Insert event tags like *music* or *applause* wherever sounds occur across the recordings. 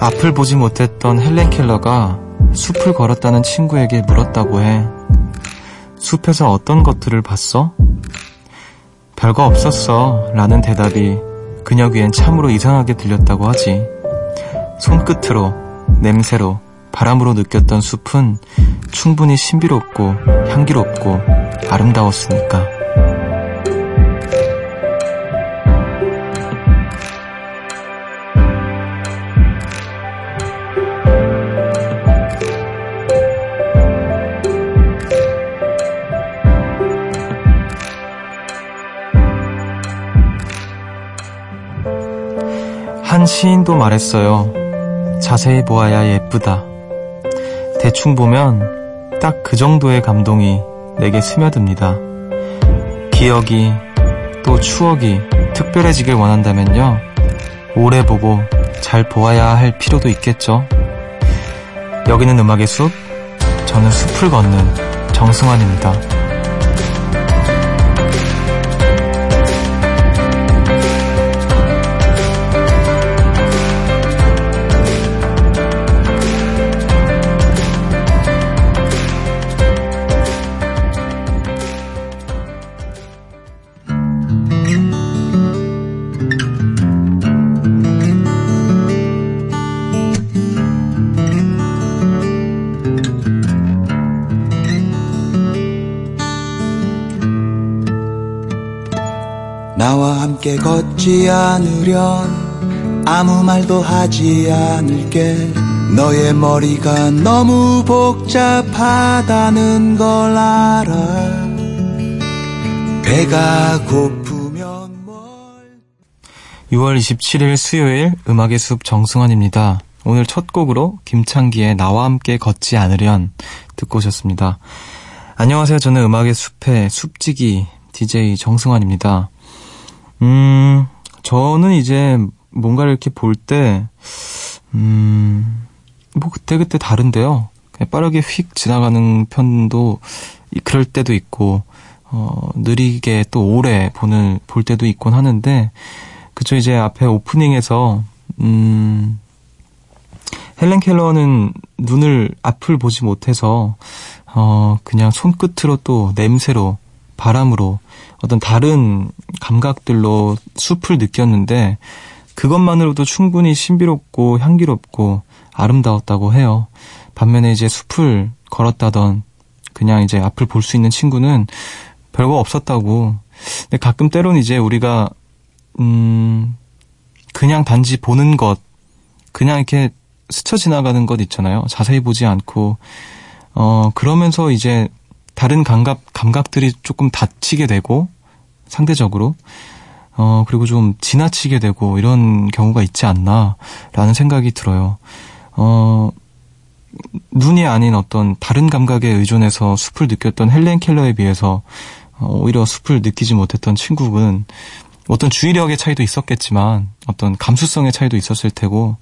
앞을 보지 못했던 헬렌 켈러가 숲을 걸었다는 친구에게 물었다고 해. 숲에서 어떤 것들을 봤어? 별거 없었어. 라는 대답이 그녀 귀엔 참으로 이상하게 들렸다고 하지. 손끝으로, 냄새로, 바람으로 느꼈던 숲은 충분히 신비롭고 향기롭고 아름다웠으니까. 시인도 말했어요. 자세히 보아야 예쁘다. 대충 보면 딱 그 정도의 감동이 내게 스며듭니다. 기억이 또 추억이 특별해지길 원한다면요. 오래 보고 잘 보아야 할 필요도 있겠죠. 여기는 음악의 숲, 저는 숲을 걷는 정승환입니다. 함께 걷지 않으련 아무 말도 하지 않을게 너의 머리가 너무 복잡하다는 걸 알아 배가 고프면 뭘 6월 27일 수요일 음악의 숲 정승환입니다. 오늘 첫 곡으로 김창기의 나와 함께 걷지 않으련 듣고 오셨습니다. 안녕하세요. 저는 음악의 숲의 숲지기 DJ 정승환입니다. 음, 저는 이제 뭔가를 이렇게 볼 때, 음, 뭐 그때그때 다른데요. 그냥 빠르게 휙 지나가는 편도 그럴 때도 있고, 어, 느리게 또 오래 보는, 볼 때도 있곤 하는데, 그쵸, 이제 앞에 오프닝에서, 음, 헬렌 켈러는 눈을 앞을 보지 못해서, 어, 그냥 손끝으로 또 냄새로, 바람으로, 어떤 다른 감각들로 숲을 느꼈는데 그것만으로도 충분히 신비롭고 향기롭고 아름다웠다고 해요. 반면에 이제 숲을 걸었다던 그냥 이제 앞을 볼 수 있는 친구는 별거 없었다고. 근데 가끔 때론 이제 우리가 음 그냥 단지 보는 것 그냥 이렇게 스쳐 지나가는 것 있잖아요. 자세히 보지 않고 어 그러면서 이제 다른 감각, 감각들이 조금 다치게 되고, 상대적으로, 어, 그리고 좀 지나치게 되고, 이런 경우가 있지 않나, 라는 생각이 들어요. 어, 눈이 아닌 어떤 다른 감각에 의존해서 숲을 느꼈던 헬렌 켈러에 비해서, 어, 오히려 숲을 느끼지 못했던 친구는 어떤 주의력의 차이도 있었겠지만, 어떤 감수성의 차이도 있었을 테고,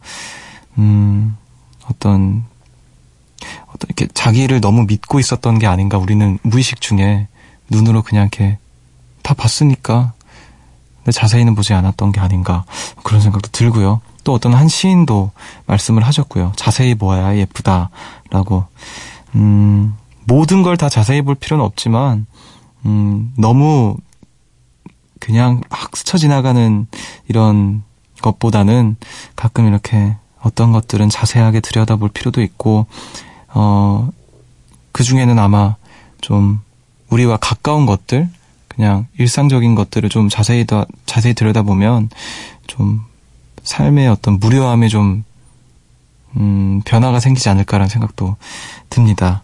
음, 어떤 어떤 이렇게 자기를 너무 믿고 있었던 게 아닌가 우리는 무의식 중에 눈으로 그냥 이렇게 다 봤으니까 근데 자세히는 보지 않았던 게 아닌가 그런 생각도 들고요. 또 어떤 한 시인도 말씀을 하셨고요. 자세히 보아야 예쁘다라고 음, 모든 걸 다 자세히 볼 필요는 없지만 음, 너무 그냥 막 스쳐 지나가는 이런 것보다는 가끔 이렇게 어떤 것들은 자세하게 들여다볼 필요도 있고 어, 그 중에는 아마 좀 우리와 가까운 것들, 그냥 일상적인 것들을 좀 자세히 더, 자세히 들여다보면 좀 삶의 어떤 무료함에 좀, 음, 변화가 생기지 않을까라는 생각도 듭니다.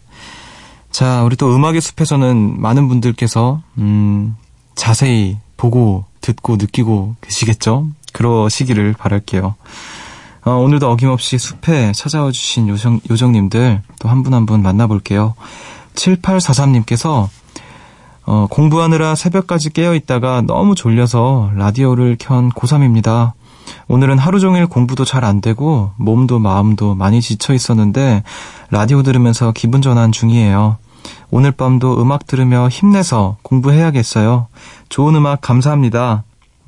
자, 우리 또 음악의 숲에서는 많은 분들께서, 음, 자세히 보고, 듣고, 느끼고 계시겠죠? 그러시기를 바랄게요. 어, 오늘도 어김없이 숲에 찾아와 주신 요정, 요정님들 또 한 분 한 분 만나볼게요. 7843님께서 어, 공부하느라 새벽까지 깨어있다가 너무 졸려서 라디오를 켠 고3입니다. 오늘은 하루 종일 공부도 잘 안 되고 몸도 마음도 많이 지쳐 있었는데 라디오 들으면서 기분 전환 중이에요. 오늘 밤도 음악 들으며 힘내서 공부해야겠어요. 좋은 음악 감사합니다.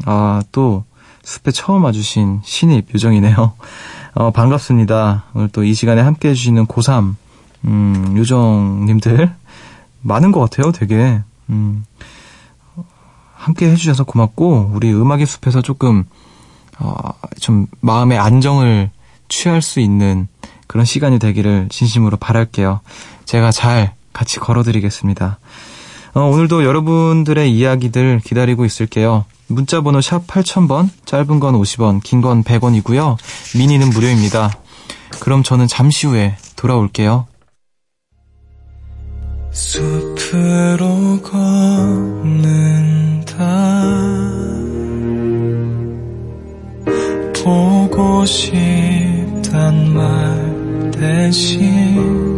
아, 또 숲에 처음 와주신 신입 요정이네요. *laughs* 어, 반갑습니다. 오늘 또 이 시간에 함께 해주시는 고3, 음, 요정님들, 많은 것 같아요, 되게. 음, 함께 해주셔서 고맙고, 우리 음악의 숲에서 조금, 어, 좀 마음의 안정을 취할 수 있는 그런 시간이 되기를 진심으로 바랄게요. 제가 잘 같이 걸어드리겠습니다. 어, 오늘도 여러분들의 이야기들 기다리고 있을게요. 문자 번호 샵 8000번, 짧은 건 50원, 긴 건 100원이고요. 미니는 무료입니다. 그럼 저는 잠시 후에 돌아올게요. 숲으로 걷는다 보고 싶단 말 대신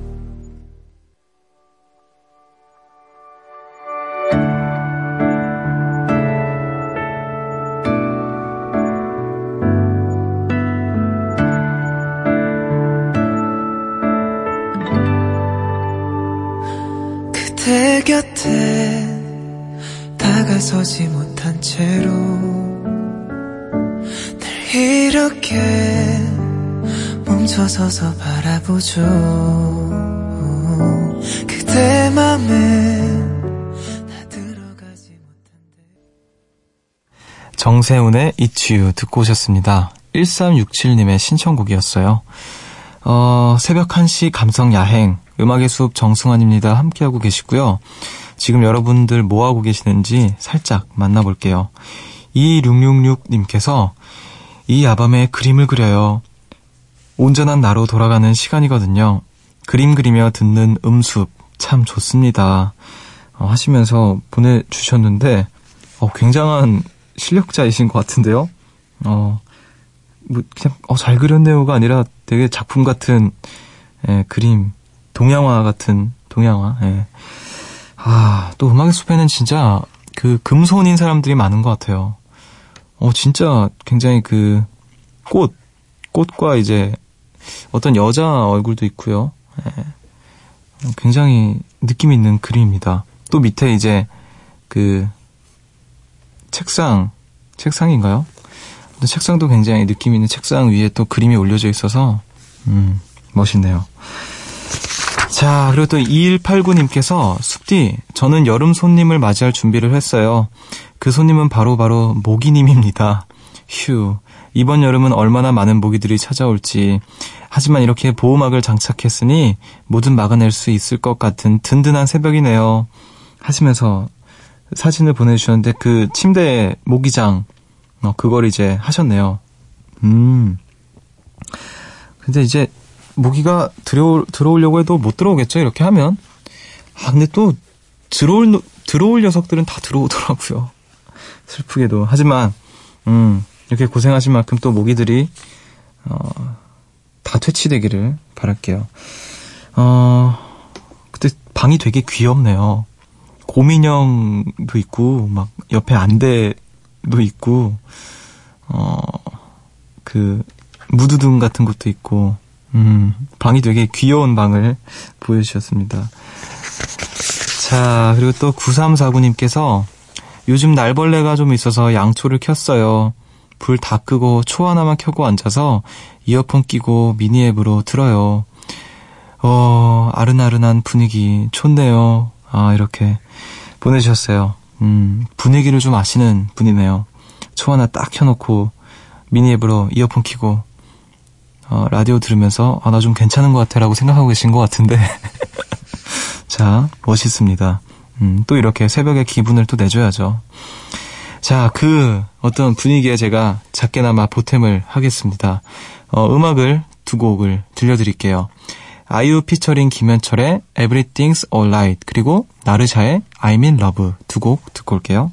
다가서지 못한 채로 늘 이렇게 멈춰서서 바라보죠 그대 맘에 정세훈의 It's You 듣고 오셨습니다. 1367님의 신청곡이었어요. 어, 새벽 1시 감성 야행, 음악의 숲 정승환입니다. 함께하고 계시고요. 지금 여러분들 뭐하고 계시는지 살짝 만나볼게요. 2666님께서 이 야밤에 그림을 그려요. 온전한 나로 돌아가는 시간이거든요. 그림 그리며 듣는 음습 참 좋습니다. 어, 하시면서 보내주셨는데 어, 굉장한 실력자이신 것 같은데요. 어, 뭐 그냥 어, 잘 그렸네요가 아니라 되게 작품 같은 예, 그림, 동양화 같은 동양화. 예. 아, 또 음악의 숲에는 진짜 그 금손인 사람들이 많은 것 같아요. 어, 진짜 굉장히 그 꽃, 꽃과 이제 어떤 여자 얼굴도 있고요. 예. 굉장히 느낌 있는 그림입니다. 또 밑에 이제 그 책상, 책상인가요? 책상도 굉장히 느낌 있는 책상 위에 또 그림이 올려져 있어서 음, 멋있네요. 자, 그리고 또 2189님께서 숲디, 저는 여름 손님을 맞이할 준비를 했어요. 그 손님은 바로 바로 모기님입니다. 휴, 이번 여름은 얼마나 많은 모기들이 찾아올지. 하지만 이렇게 보호막을 장착했으니 뭐든 막아낼 수 있을 것 같은 든든한 새벽이네요. 하시면서 사진을 보내주셨는데 그 침대 모기장, 어, 그걸 이제 하셨네요. 음. 근데 이제 모기가 들어올, 들어오려고 해도 못 들어오겠죠, 이렇게 하면. 아, 근데 또 들어올, 들어올 녀석들은 다 들어오더라고요. *laughs* 슬프게도. 하지만, 음, 이렇게 고생하신 만큼 또 모기들이, 어, 다 퇴치되기를 바랄게요. 어, 그때 방이 되게 귀엽네요. 곰인형도 있고, 막, 옆에 안대도 있고, 어, 그, 무드등 같은 것도 있고, 음, 방이 되게 귀여운 방을 보여주셨습니다. 자, 그리고 또 9349님께서 요즘 날벌레가 좀 있어서 양초를 켰어요. 불 다 끄고 초 하나만 켜고 앉아서 이어폰 끼고 미니 앱으로 들어요. 어, 아른아른한 분위기 좋네요. 아, 이렇게 보내주셨어요. 음, 분위기를 좀 아시는 분이네요. 초 하나 딱 켜놓고 미니 앱으로 이어폰 끼고 어, 라디오 들으면서 아, 나 좀 괜찮은 것 같아라고 생각하고 계신 것 같은데 *laughs* 자 멋있습니다. 음, 또 이렇게 새벽에 기분을 또 내줘야죠. 자, 그 어떤 분위기에 제가 작게나마 보탬을 하겠습니다. 어, 음악을 두 곡을 들려드릴게요. 아이유 피처링 김현철의 Everything's Alright 그리고 나르샤의 I'm in Love 두 곡 듣고 올게요.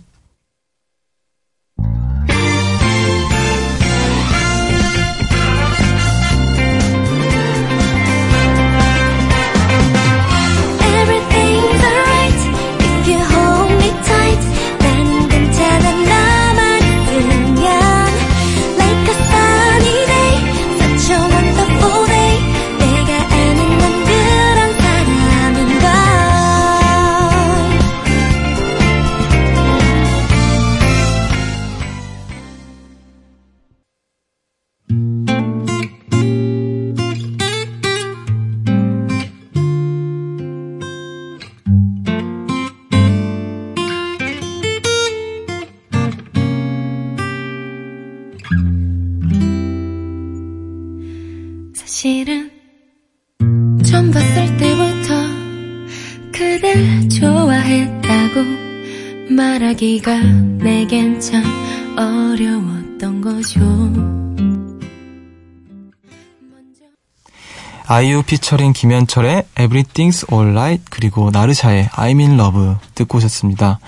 아이유 피처링 김현철의 Everything's Alright 그리고 나르샤의 I'm in Love 듣고 오셨습니다.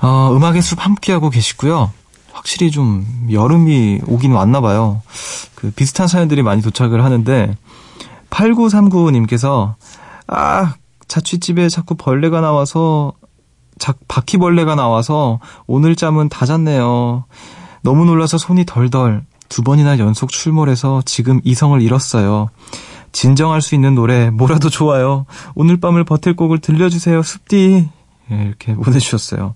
어, 음악의 숲 함께하고 계시고요. 확실히 좀 여름이 오긴 왔나 봐요. 그 비슷한 사연들이 많이 도착을 하는데 8939님께서 아 자취집에 자꾸 벌레가 나와서 자, 바퀴벌레가 나와서 오늘 잠은 다 잤네요. 너무 놀라서 손이 덜덜 두 번이나 연속 출몰해서 지금 이성을 잃었어요. 진정할 수 있는 노래 뭐라도 좋아요. 오늘 밤을 버틸 곡을 들려주세요. 숲디 예, 이렇게 *laughs* 보내주셨어요.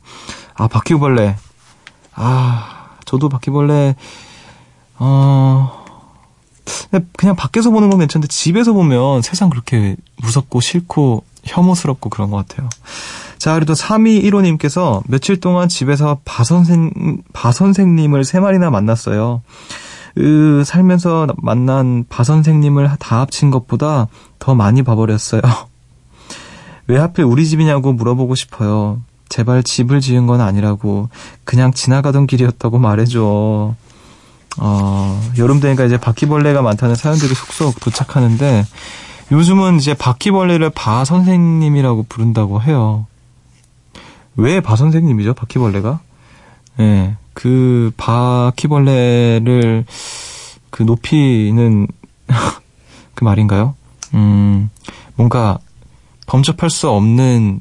아 바퀴벌레 아 저도 바퀴벌레 어 그냥 밖에서 보는 건 괜찮은데 집에서 보면 세상 그렇게 무섭고 싫고 혐오스럽고 그런 것 같아요. 자, 그래도 3215님께서 며칠 동안 집에서 바 선생, 바 선생님을 세 마리나 만났어요. 으, 살면서 만난 바 선생님을 다 합친 것보다 더 많이 봐버렸어요. *laughs* 왜 하필 우리 집이냐고 물어보고 싶어요. 제발 집을 지은 건 아니라고 그냥 지나가던 길이었다고 말해줘. 어, 여름 되니까 이제 바퀴벌레가 많다는 사연들이 속속 도착하는데 요즘은 이제 바퀴벌레를 바 선생님이라고 부른다고 해요. 왜 바 선생님이죠? 바퀴벌레가? 예. 네, 그 바퀴벌레를 그 높이는 *laughs* 그 말인가요? 음, 뭔가 범접할 수 없는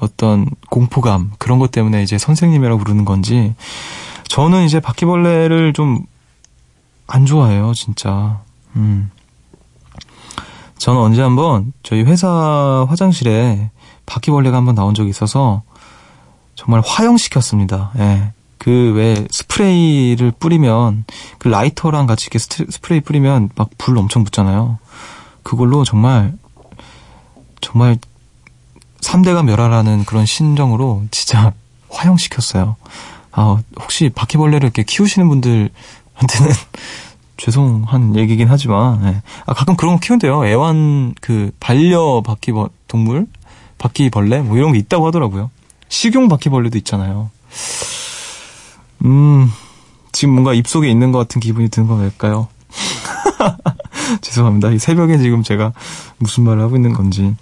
어떤 공포감 그런 것 때문에 이제 선생님이라고 부르는 건지 저는 이제 바퀴벌레를 좀 안 좋아해요, 진짜. 음. 저는 언제 한번 저희 회사 화장실에 바퀴벌레가 한번 나온 적이 있어서 정말 화형시켰습니다. 예. 그 왜 스프레이를 뿌리면 그 라이터랑 같이 이렇게 스프레이 뿌리면 막 불 엄청 붙잖아요. 그걸로 정말 정말 3대가 멸하라는 그런 신정으로 진짜 *laughs* 화형시켰어요. 아, 혹시 바퀴벌레를 이렇게 키우시는 분들한테는 *laughs* 죄송한 얘기긴 하지만, 네. 아, 가끔 그런 거 키운대요. 애완, 그, 반려 바퀴벌, 동물? 바퀴벌레? 뭐 이런 게 있다고 하더라고요. 식용 바퀴벌레도 있잖아요. 음, 지금 뭔가 입속에 있는 것 같은 기분이 드는 건 왜일까요? *laughs* 죄송합니다. 이 새벽에 지금 제가 무슨 말을 하고 있는 건지.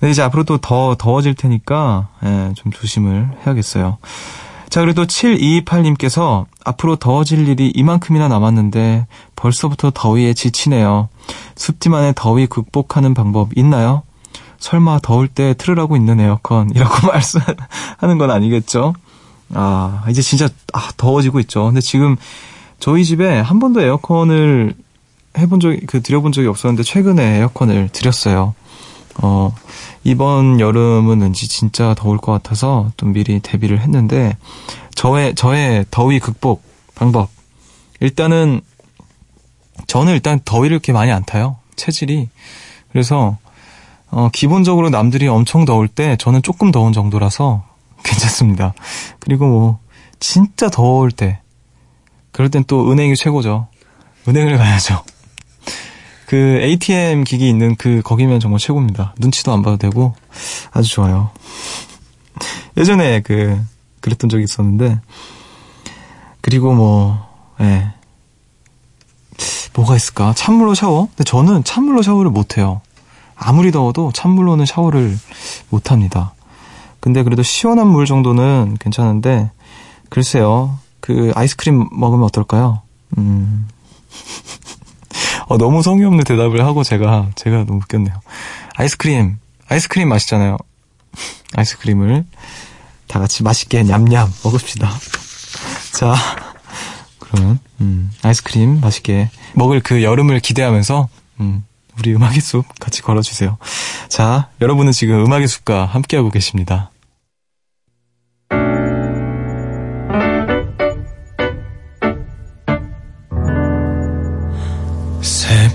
근데 이제 앞으로 또 더 더워질 테니까, 예, 좀 조심을 해야겠어요. 자, 그래도 7228님께서 앞으로 더워질 일이 이만큼이나 남았는데 벌써부터 더위에 지치네요. 숲지만의 더위 극복하는 방법 있나요? 설마 더울 때 틀으라고 있는 에어컨이라고 *laughs* 말씀하는 건 아니겠죠? 아, 이제 진짜, 아, 더워지고 있죠. 근데 지금 저희 집에 한 번도 에어컨을 해본 적이, 그, 드려본 적이 없었는데 최근에 에어컨을 드렸어요. 어, 이번 여름은 왠지 진짜 더울 것 같아서 좀 미리 대비를 했는데, 저의, 저의 더위 극복 방법. 일단은, 저는 일단 더위를 이렇게 많이 안 타요. 체질이. 그래서, 어, 기본적으로 남들이 엄청 더울 때 저는 조금 더운 정도라서 괜찮습니다. 그리고 뭐, 진짜 더울 때. 그럴 땐 또 은행이 최고죠. 은행을 가야죠. 그 ATM 기기 있는 그 거기면 정말 최고입니다. 눈치도 안 봐도 되고 아주 좋아요. 예전에 그 그랬던 적이 있었는데 그리고 뭐 예. 뭐가 있을까? 찬물로 샤워? 근데 저는 찬물로 샤워를 못 해요. 아무리 더워도 찬물로는 샤워를 못 합니다. 근데 그래도 시원한 물 정도는 괜찮은데 글쎄요. 그 아이스크림 먹으면 어떨까요? 음. *laughs* 어, 너무 성의 없는 대답을 하고 제가, 제가 너무 웃겼네요. 아이스크림, 아이스크림 맛있잖아요. *laughs* 아이스크림을 다 같이 맛있게 냠냠 먹읍시다. *laughs* 자, 그러면, 음, 아이스크림 맛있게 먹을 그 여름을 기대하면서, 음, 우리 음악의 숲 같이 걸어주세요. 자, 여러분은 지금 음악의 숲과 함께하고 계십니다.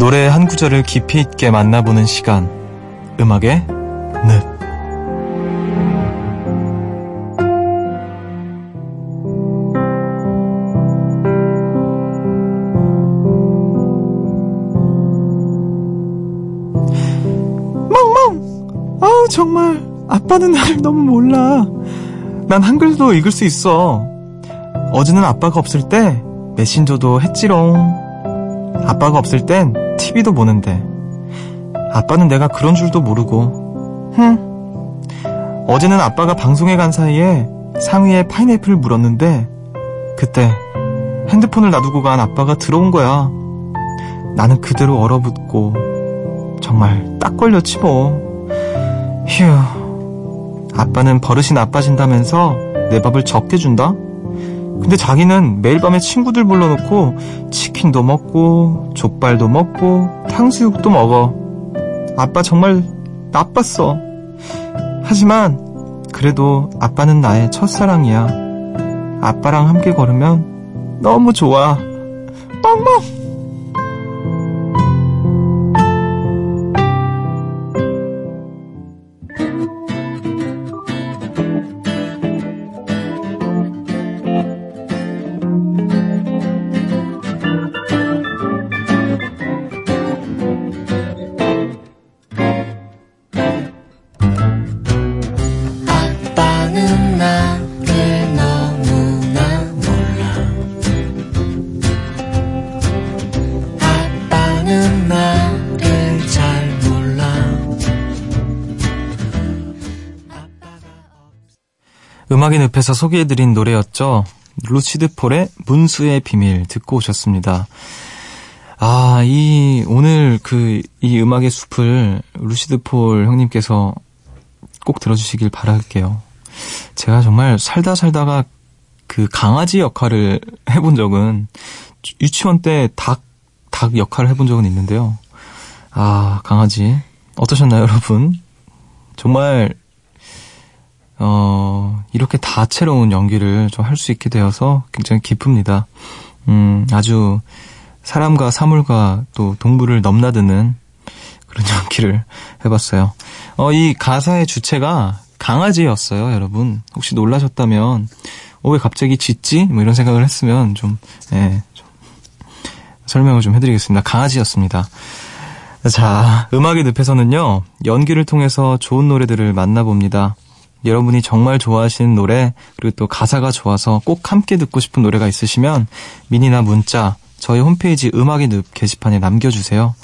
노래 한 구절을 깊이 있게 만나보는 시간. 음악의 늪. 정말. 아빠는 나를 너무 몰라. 난 한글도 읽을 수 있어. 어제는 아빠가 없을 때 메신저도 했지롱. 아빠가 없을 땐 TV도 보는데. 아빠는 내가 그런 줄도 모르고. 흥. 어제는 아빠가 방송에 간 사이에 상위에 파인애플 물었는데 그때 핸드폰을 놔두고 간 아빠가 들어온 거야. 나는 그대로 얼어붙고 정말 딱 걸렸지 뭐. 휴. 아빠는 버릇이 나빠진다면서 내 밥을 적게 준다? 근데 자기는 매일 밤에 친구들 불러놓고 치킨도 먹고 족발도 먹고 탕수육도 먹어. 아빠 정말 나빴어. 하지만 그래도 아빠는 나의 첫사랑이야. 아빠랑 함께 걸으면 너무 좋아. 뻥뻥! 음악의 늪에서 소개해드린 노래였죠. 루치드 폴의 문수의 비밀 듣고 오셨습니다. 아, 이, 오늘 그, 이 음악의 숲을 루시드 폴 형님께서 꼭 들어주시길 바랄게요. 제가 정말 살다 살다가 그 강아지 역할을 해본 적은 유치원 때 닭, 닭 역할을 해본 적은 있는데요. 아, 강아지. 어떠셨나요, 여러분? 정말 어, 이렇게 다채로운 연기를 좀 할 수 있게 되어서 굉장히 기쁩니다. 음, 아주 사람과 사물과 또 동물을 넘나드는 그런 *laughs* 연기를 해봤어요. 어, 이 가사의 주체가 강아지였어요, 여러분. 혹시 놀라셨다면, 어, 왜 갑자기 짖지? 뭐 이런 생각을 했으면 좀, 예, 좀 설명을 좀 해드리겠습니다. 강아지였습니다. 자, 음악의 늪에서는요, 연기를 통해서 좋은 노래들을 만나봅니다. 여러분이 정말 좋아하시는 노래, 그리고 또 가사가 좋아서 꼭 함께 듣고 싶은 노래가 있으시면 미니나 문자, 저희 홈페이지 음악의 늪 게시판에 남겨주세요.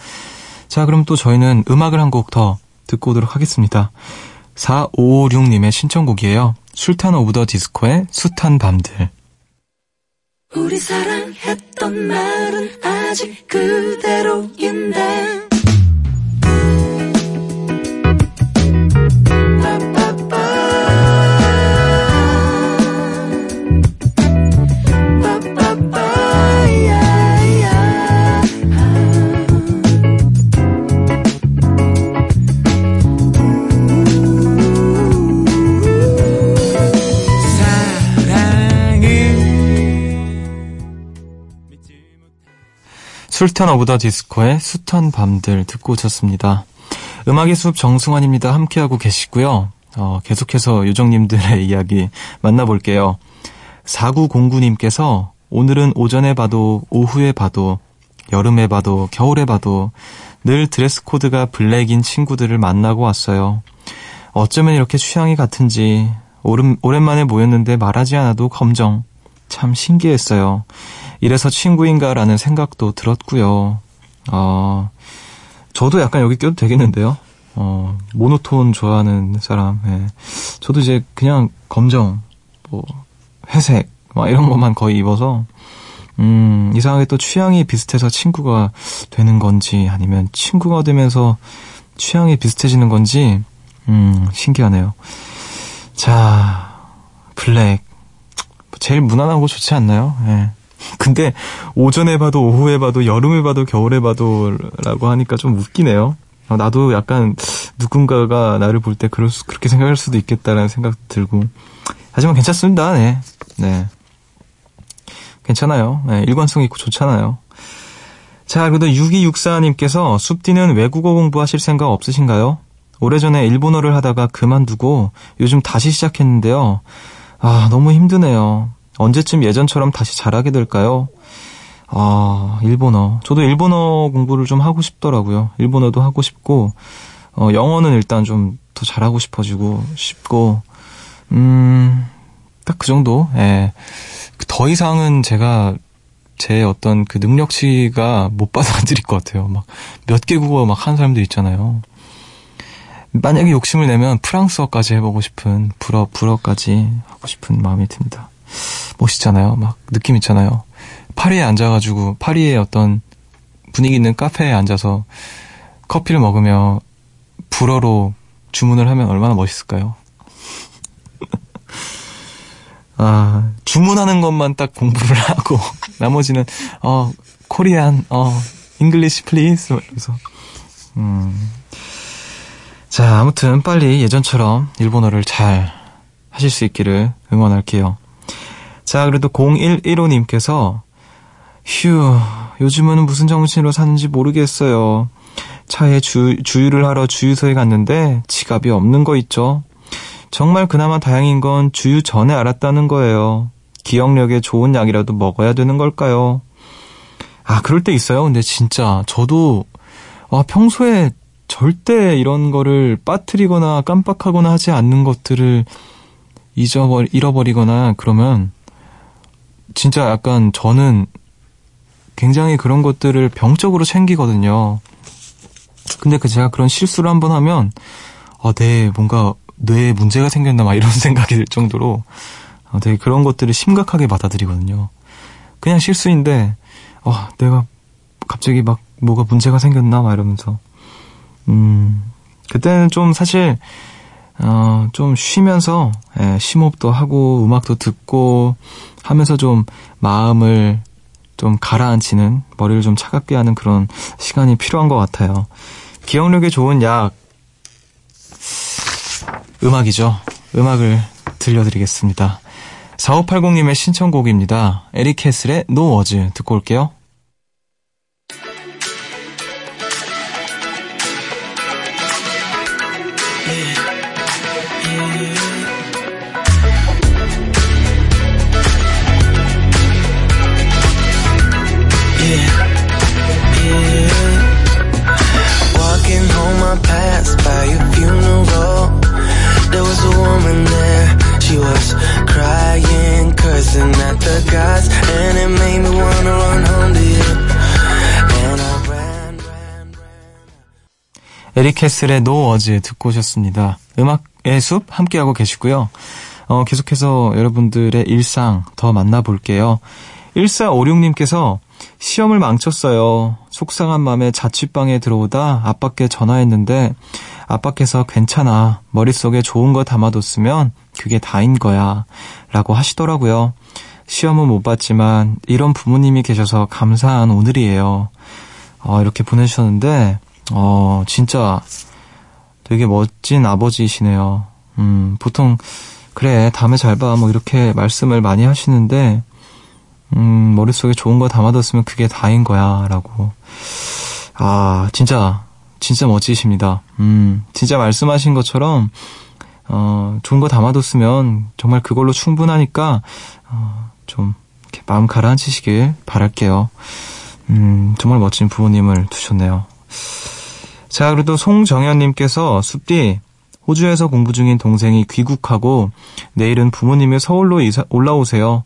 자, 그럼 또 저희는 음악을 한 곡 더 듣고 오도록 하겠습니다. 4556님의 신청곡이에요. 술탄 오브 더 디스코의 숱한 밤들. 우리 사랑했던 날은 아직 그대로인데 술탄 오브 더 디스코의 숱한 밤들 듣고 오셨습니다. 음악의 숲 정승환입니다. 함께하고 계시고요. 어, 계속해서 요정님들의 *laughs* 이야기 만나볼게요. 4909님께서 오늘은 오전에 봐도 오후에 봐도 여름에 봐도 겨울에 봐도 늘 드레스 코드가 블랙인 친구들을 만나고 왔어요. 어쩌면 이렇게 취향이 같은지 오랜만에 모였는데 말하지 않아도 검정. 참 신기했어요. 이래서 친구인가라는 생각도 들었고요. 어, 저도 약간 여기 껴도 되겠는데요. 어, 모노톤 좋아하는 사람. 예. 저도 이제 그냥 검정, 뭐 회색, 막 이런 것만 거의 입어서 음, 이상하게 또 취향이 비슷해서 친구가 되는 건지 아니면 친구가 되면서 취향이 비슷해지는 건지 음, 신기하네요. 자, 블랙 제일 무난하고 좋지 않나요? 예. 근데 오전에 봐도 오후에 봐도 여름에 봐도 겨울에 봐도라고 하니까 좀 웃기네요. 어, 나도 약간 누군가가 나를 볼 때 그럴 수, 그렇게 생각할 수도 있겠다라는 생각 들고. 하지만 괜찮습니다. 네. 네. 괜찮아요. 네, 일관성 있고 좋잖아요. 자, 그래도 6264님께서 숲디는 외국어 공부하실 생각 없으신가요? 오래전에 일본어를 하다가 그만두고 요즘 다시 시작했는데요. 아, 너무 힘드네요. 언제쯤 예전처럼 다시 잘하게 될까요? 아, 일본어. 저도 일본어 공부를 좀 하고 싶더라고요. 일본어도 하고 싶고, 어, 영어는 일단 좀 더 잘하고 싶어지고, 싶고, 음, 딱 그 정도? 예. 더 이상은 제가 제 어떤 그 능력치가 못 *laughs* 받아들일 것 같아요. 막 몇 개 국어 막 하는 사람도 있잖아요. 만약에 욕심을 내면 프랑스어까지 해보고 싶은 불어 불어까지 하고 싶은 마음이 듭니다. 멋있잖아요. 막 느낌 있잖아요. 파리에 앉아가지고 파리의 어떤 분위기 있는 카페에 앉아서 커피를 먹으며 불어로 주문을 하면 얼마나 멋있을까요? *laughs* 아, 주문하는 것만 딱 공부를 *laughs* 하고, 나머지는, 어, Korean, 어, English please, 그래서, 음. 자, 아무튼 빨리 예전처럼 일본어를 잘 하실 수 있기를 응원할게요. 자, 그래도 0115님께서, 휴, 요즘은 무슨 정신으로 사는지 모르겠어요. 차에 주, 주유를 하러 주유소에 갔는데 지갑이 없는 거 있죠? 정말 그나마 다행인 건 주유 전에 알았다는 거예요. 기억력에 좋은 약이라도 먹어야 되는 걸까요? 아, 그럴 때 있어요. 근데 진짜 저도 아, 평소에 절대 이런 거를 빠뜨리거나 깜빡하거나 하지 않는 것들을 잊어버 잃어버리거나 그러면 진짜 약간 저는 굉장히 그런 것들을 병적으로 챙기거든요. 근데 그 제가 그런 실수를 한번 하면 어, 네, 뭔가 뇌에 문제가 생겼나 막 이런 *laughs* 생각이 들 정도로 어, 되게 그런 것들을 심각하게 받아들이거든요. 그냥 실수인데 어, 내가 갑자기 막 뭐가 문제가 생겼나 막 이러면서 음 그때는 좀 사실 어, 좀 쉬면서 예, 심호흡도 하고 음악도 듣고 하면서 좀 마음을 좀 가라앉히는 머리를 좀 차갑게 하는 그런 시간이 필요한 것 같아요. 기억력에 좋은 약 음악이죠. 음악을 들려드리겠습니다. 4580님의 신청곡입니다. 에릭 캐슬의 No Words 듣고 올게요. Cursing at the gods, and it made me wanna run home to you. 에릭 캐슬의 No Words 듣고 오셨습니다. 음악의 숲 함께하고 계시고요. 어, 계속해서 여러분들의 일상 더 만나볼게요. 1456님께서 시험을 망쳤어요. 속상한 마음에 자취방에 들어오다 아빠께 전화했는데 아빠께서 괜찮아. 머릿속에 좋은 거 담아뒀으면 그게 다인 거야. 라고 하시더라고요. 시험은 못 봤지만 이런 부모님이 계셔서 감사한 오늘이에요. 어, 이렇게 보내주셨는데, 어, 진짜 되게 멋진 아버지이시네요. 음, 보통, 그래, 다음에 잘 봐. 뭐 이렇게 말씀을 많이 하시는데, 음, 머릿속에 좋은 거 담아뒀으면 그게 다인 거야. 라고. 아, 진짜, 진짜 멋지십니다. 음, 진짜 말씀하신 것처럼, 어, 좋은 거 담아뒀으면 정말 그걸로 충분하니까, 어, 좀, 이렇게 마음 가라앉히시길 바랄게요. 음, 정말 멋진 부모님을 두셨네요. 자, 그래도 송정현님께서 숲디, 호주에서 공부 중인 동생이 귀국하고 내일은 부모님이 서울로 이사, 올라오세요.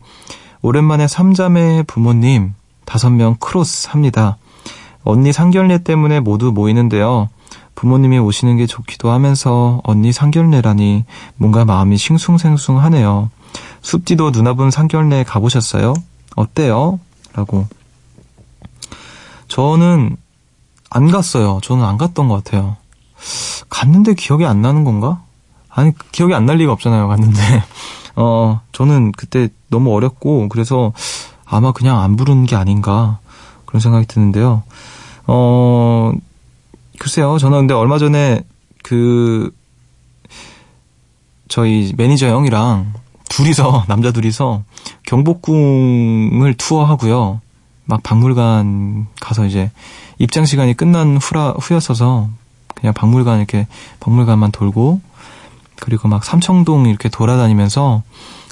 오랜만에 삼자매 부모님 다섯 명 크로스 합니다. 언니 상견례 때문에 모두 모이는데요. 부모님이 오시는 게 좋기도 하면서 언니 상견례라니 뭔가 마음이 싱숭생숭하네요. 숲디도 누나분 상견례 가보셨어요? 어때요? 라고. 저는 안 갔어요. 저는 안 갔던 것 같아요. 갔는데 기억이 안 나는 건가? 아니, 기억이 안 날 리가 없잖아요. 갔는데. *laughs* 어, 저는 그때 너무 어렸고, 그래서 아마 그냥 안 부르는 게 아닌가, 그런 생각이 드는데요. 어, 글쎄요. 저는 근데 얼마 전에 그, 저희 매니저 형이랑 둘이서, *laughs* 남자 둘이서 경복궁을 투어하고요. 막 박물관 가서 이제 입장 시간이 끝난 후라, 후였어서 그냥 박물관 이렇게 박물관만 돌고 그리고 막 삼청동 이렇게 돌아다니면서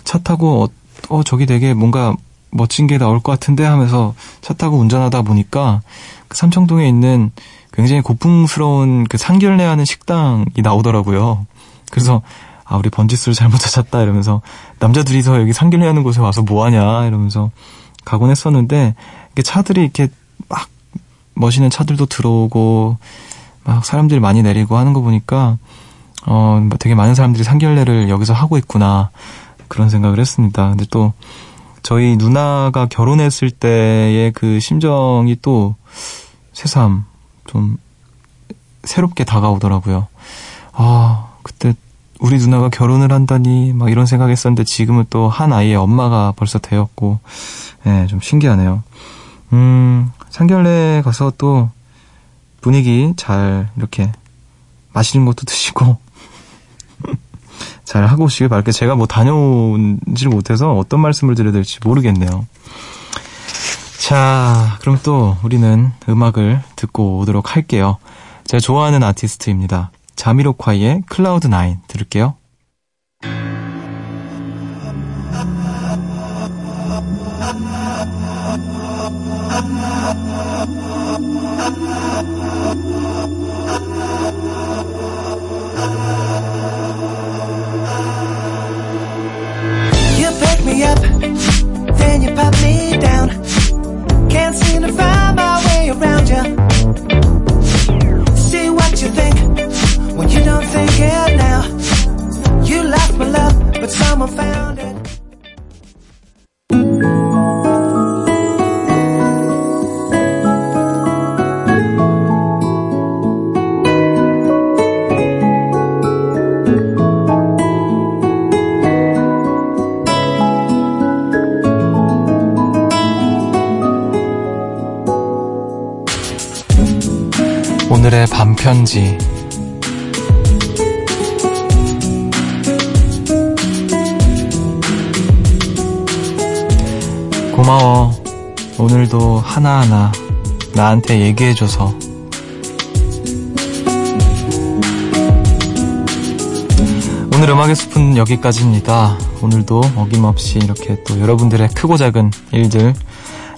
차 타고 어, 어 저기 되게 뭔가 멋진 게 나올 것 같은데 하면서 차 타고 운전하다 보니까 그 삼청동에 있는 굉장히 고풍스러운 그 상결례하는 식당이 나오더라고요. 그래서 아 우리 번지수를 잘못 *laughs* 찾았다 이러면서 남자 들이서 여기 상결례하는 곳에 와서 뭐 하냐 이러면서 가곤 했었는데 이게 차들이 이렇게 막 멋있는 차들도 들어오고 막 사람들이 많이 내리고 하는 거 보니까 어뭐 되게 많은 사람들이 상결례를 여기서 하고 있구나 그런 생각을 했습니다. 근데 또 저희 누나가 결혼했을 때의 그 심정이 또 새삼 좀 새롭게 다가오더라고요. 아, 그때 우리 누나가 결혼을 한다니 막 이런 생각했었는데 지금은 또 한 아이의 엄마가 벌써 되었고, 예, 네, 좀 신기하네요. 음, 상결례 가서 또 분위기 잘 이렇게 맛있는 것도 드시고 잘 하고 오시길 바랄게 제가 뭐 다녀온지를 못해서 어떤 말씀을 드려야 될지 모르겠네요. 자, 그럼 또 우리는 음악을 듣고 오도록 할게요. 제가 좋아하는 아티스트입니다. 자미로콰이의 클라우드 나인 들을게요. 편지 고마워. 오늘도 하나하나 나한테 얘기해줘서. 오늘 음악의 숲은 여기까지입니다. 오늘도 어김없이 이렇게 또 여러분들의 크고 작은 일들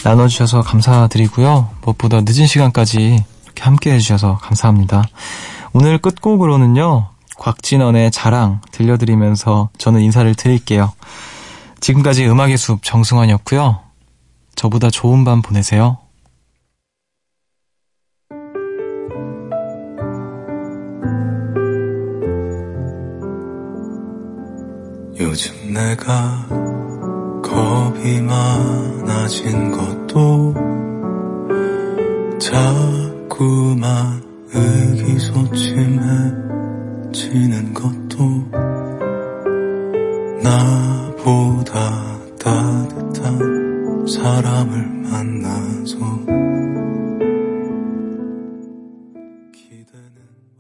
나눠주셔서 감사드리고요. 무엇보다 늦은 시간까지 이렇게 함께 해주셔서 감사합니다. 오늘 끝곡으로는요, 곽진원의 자랑 들려드리면서 저는 인사를 드릴게요. 지금까지 음악의 숲 정승환이었고요. 저보다 좋은 밤 보내세요. 요즘 내가 겁이 많아진 것도 자꾸만 의기소침해지는 것도 나보다 따뜻한 사람을 만나서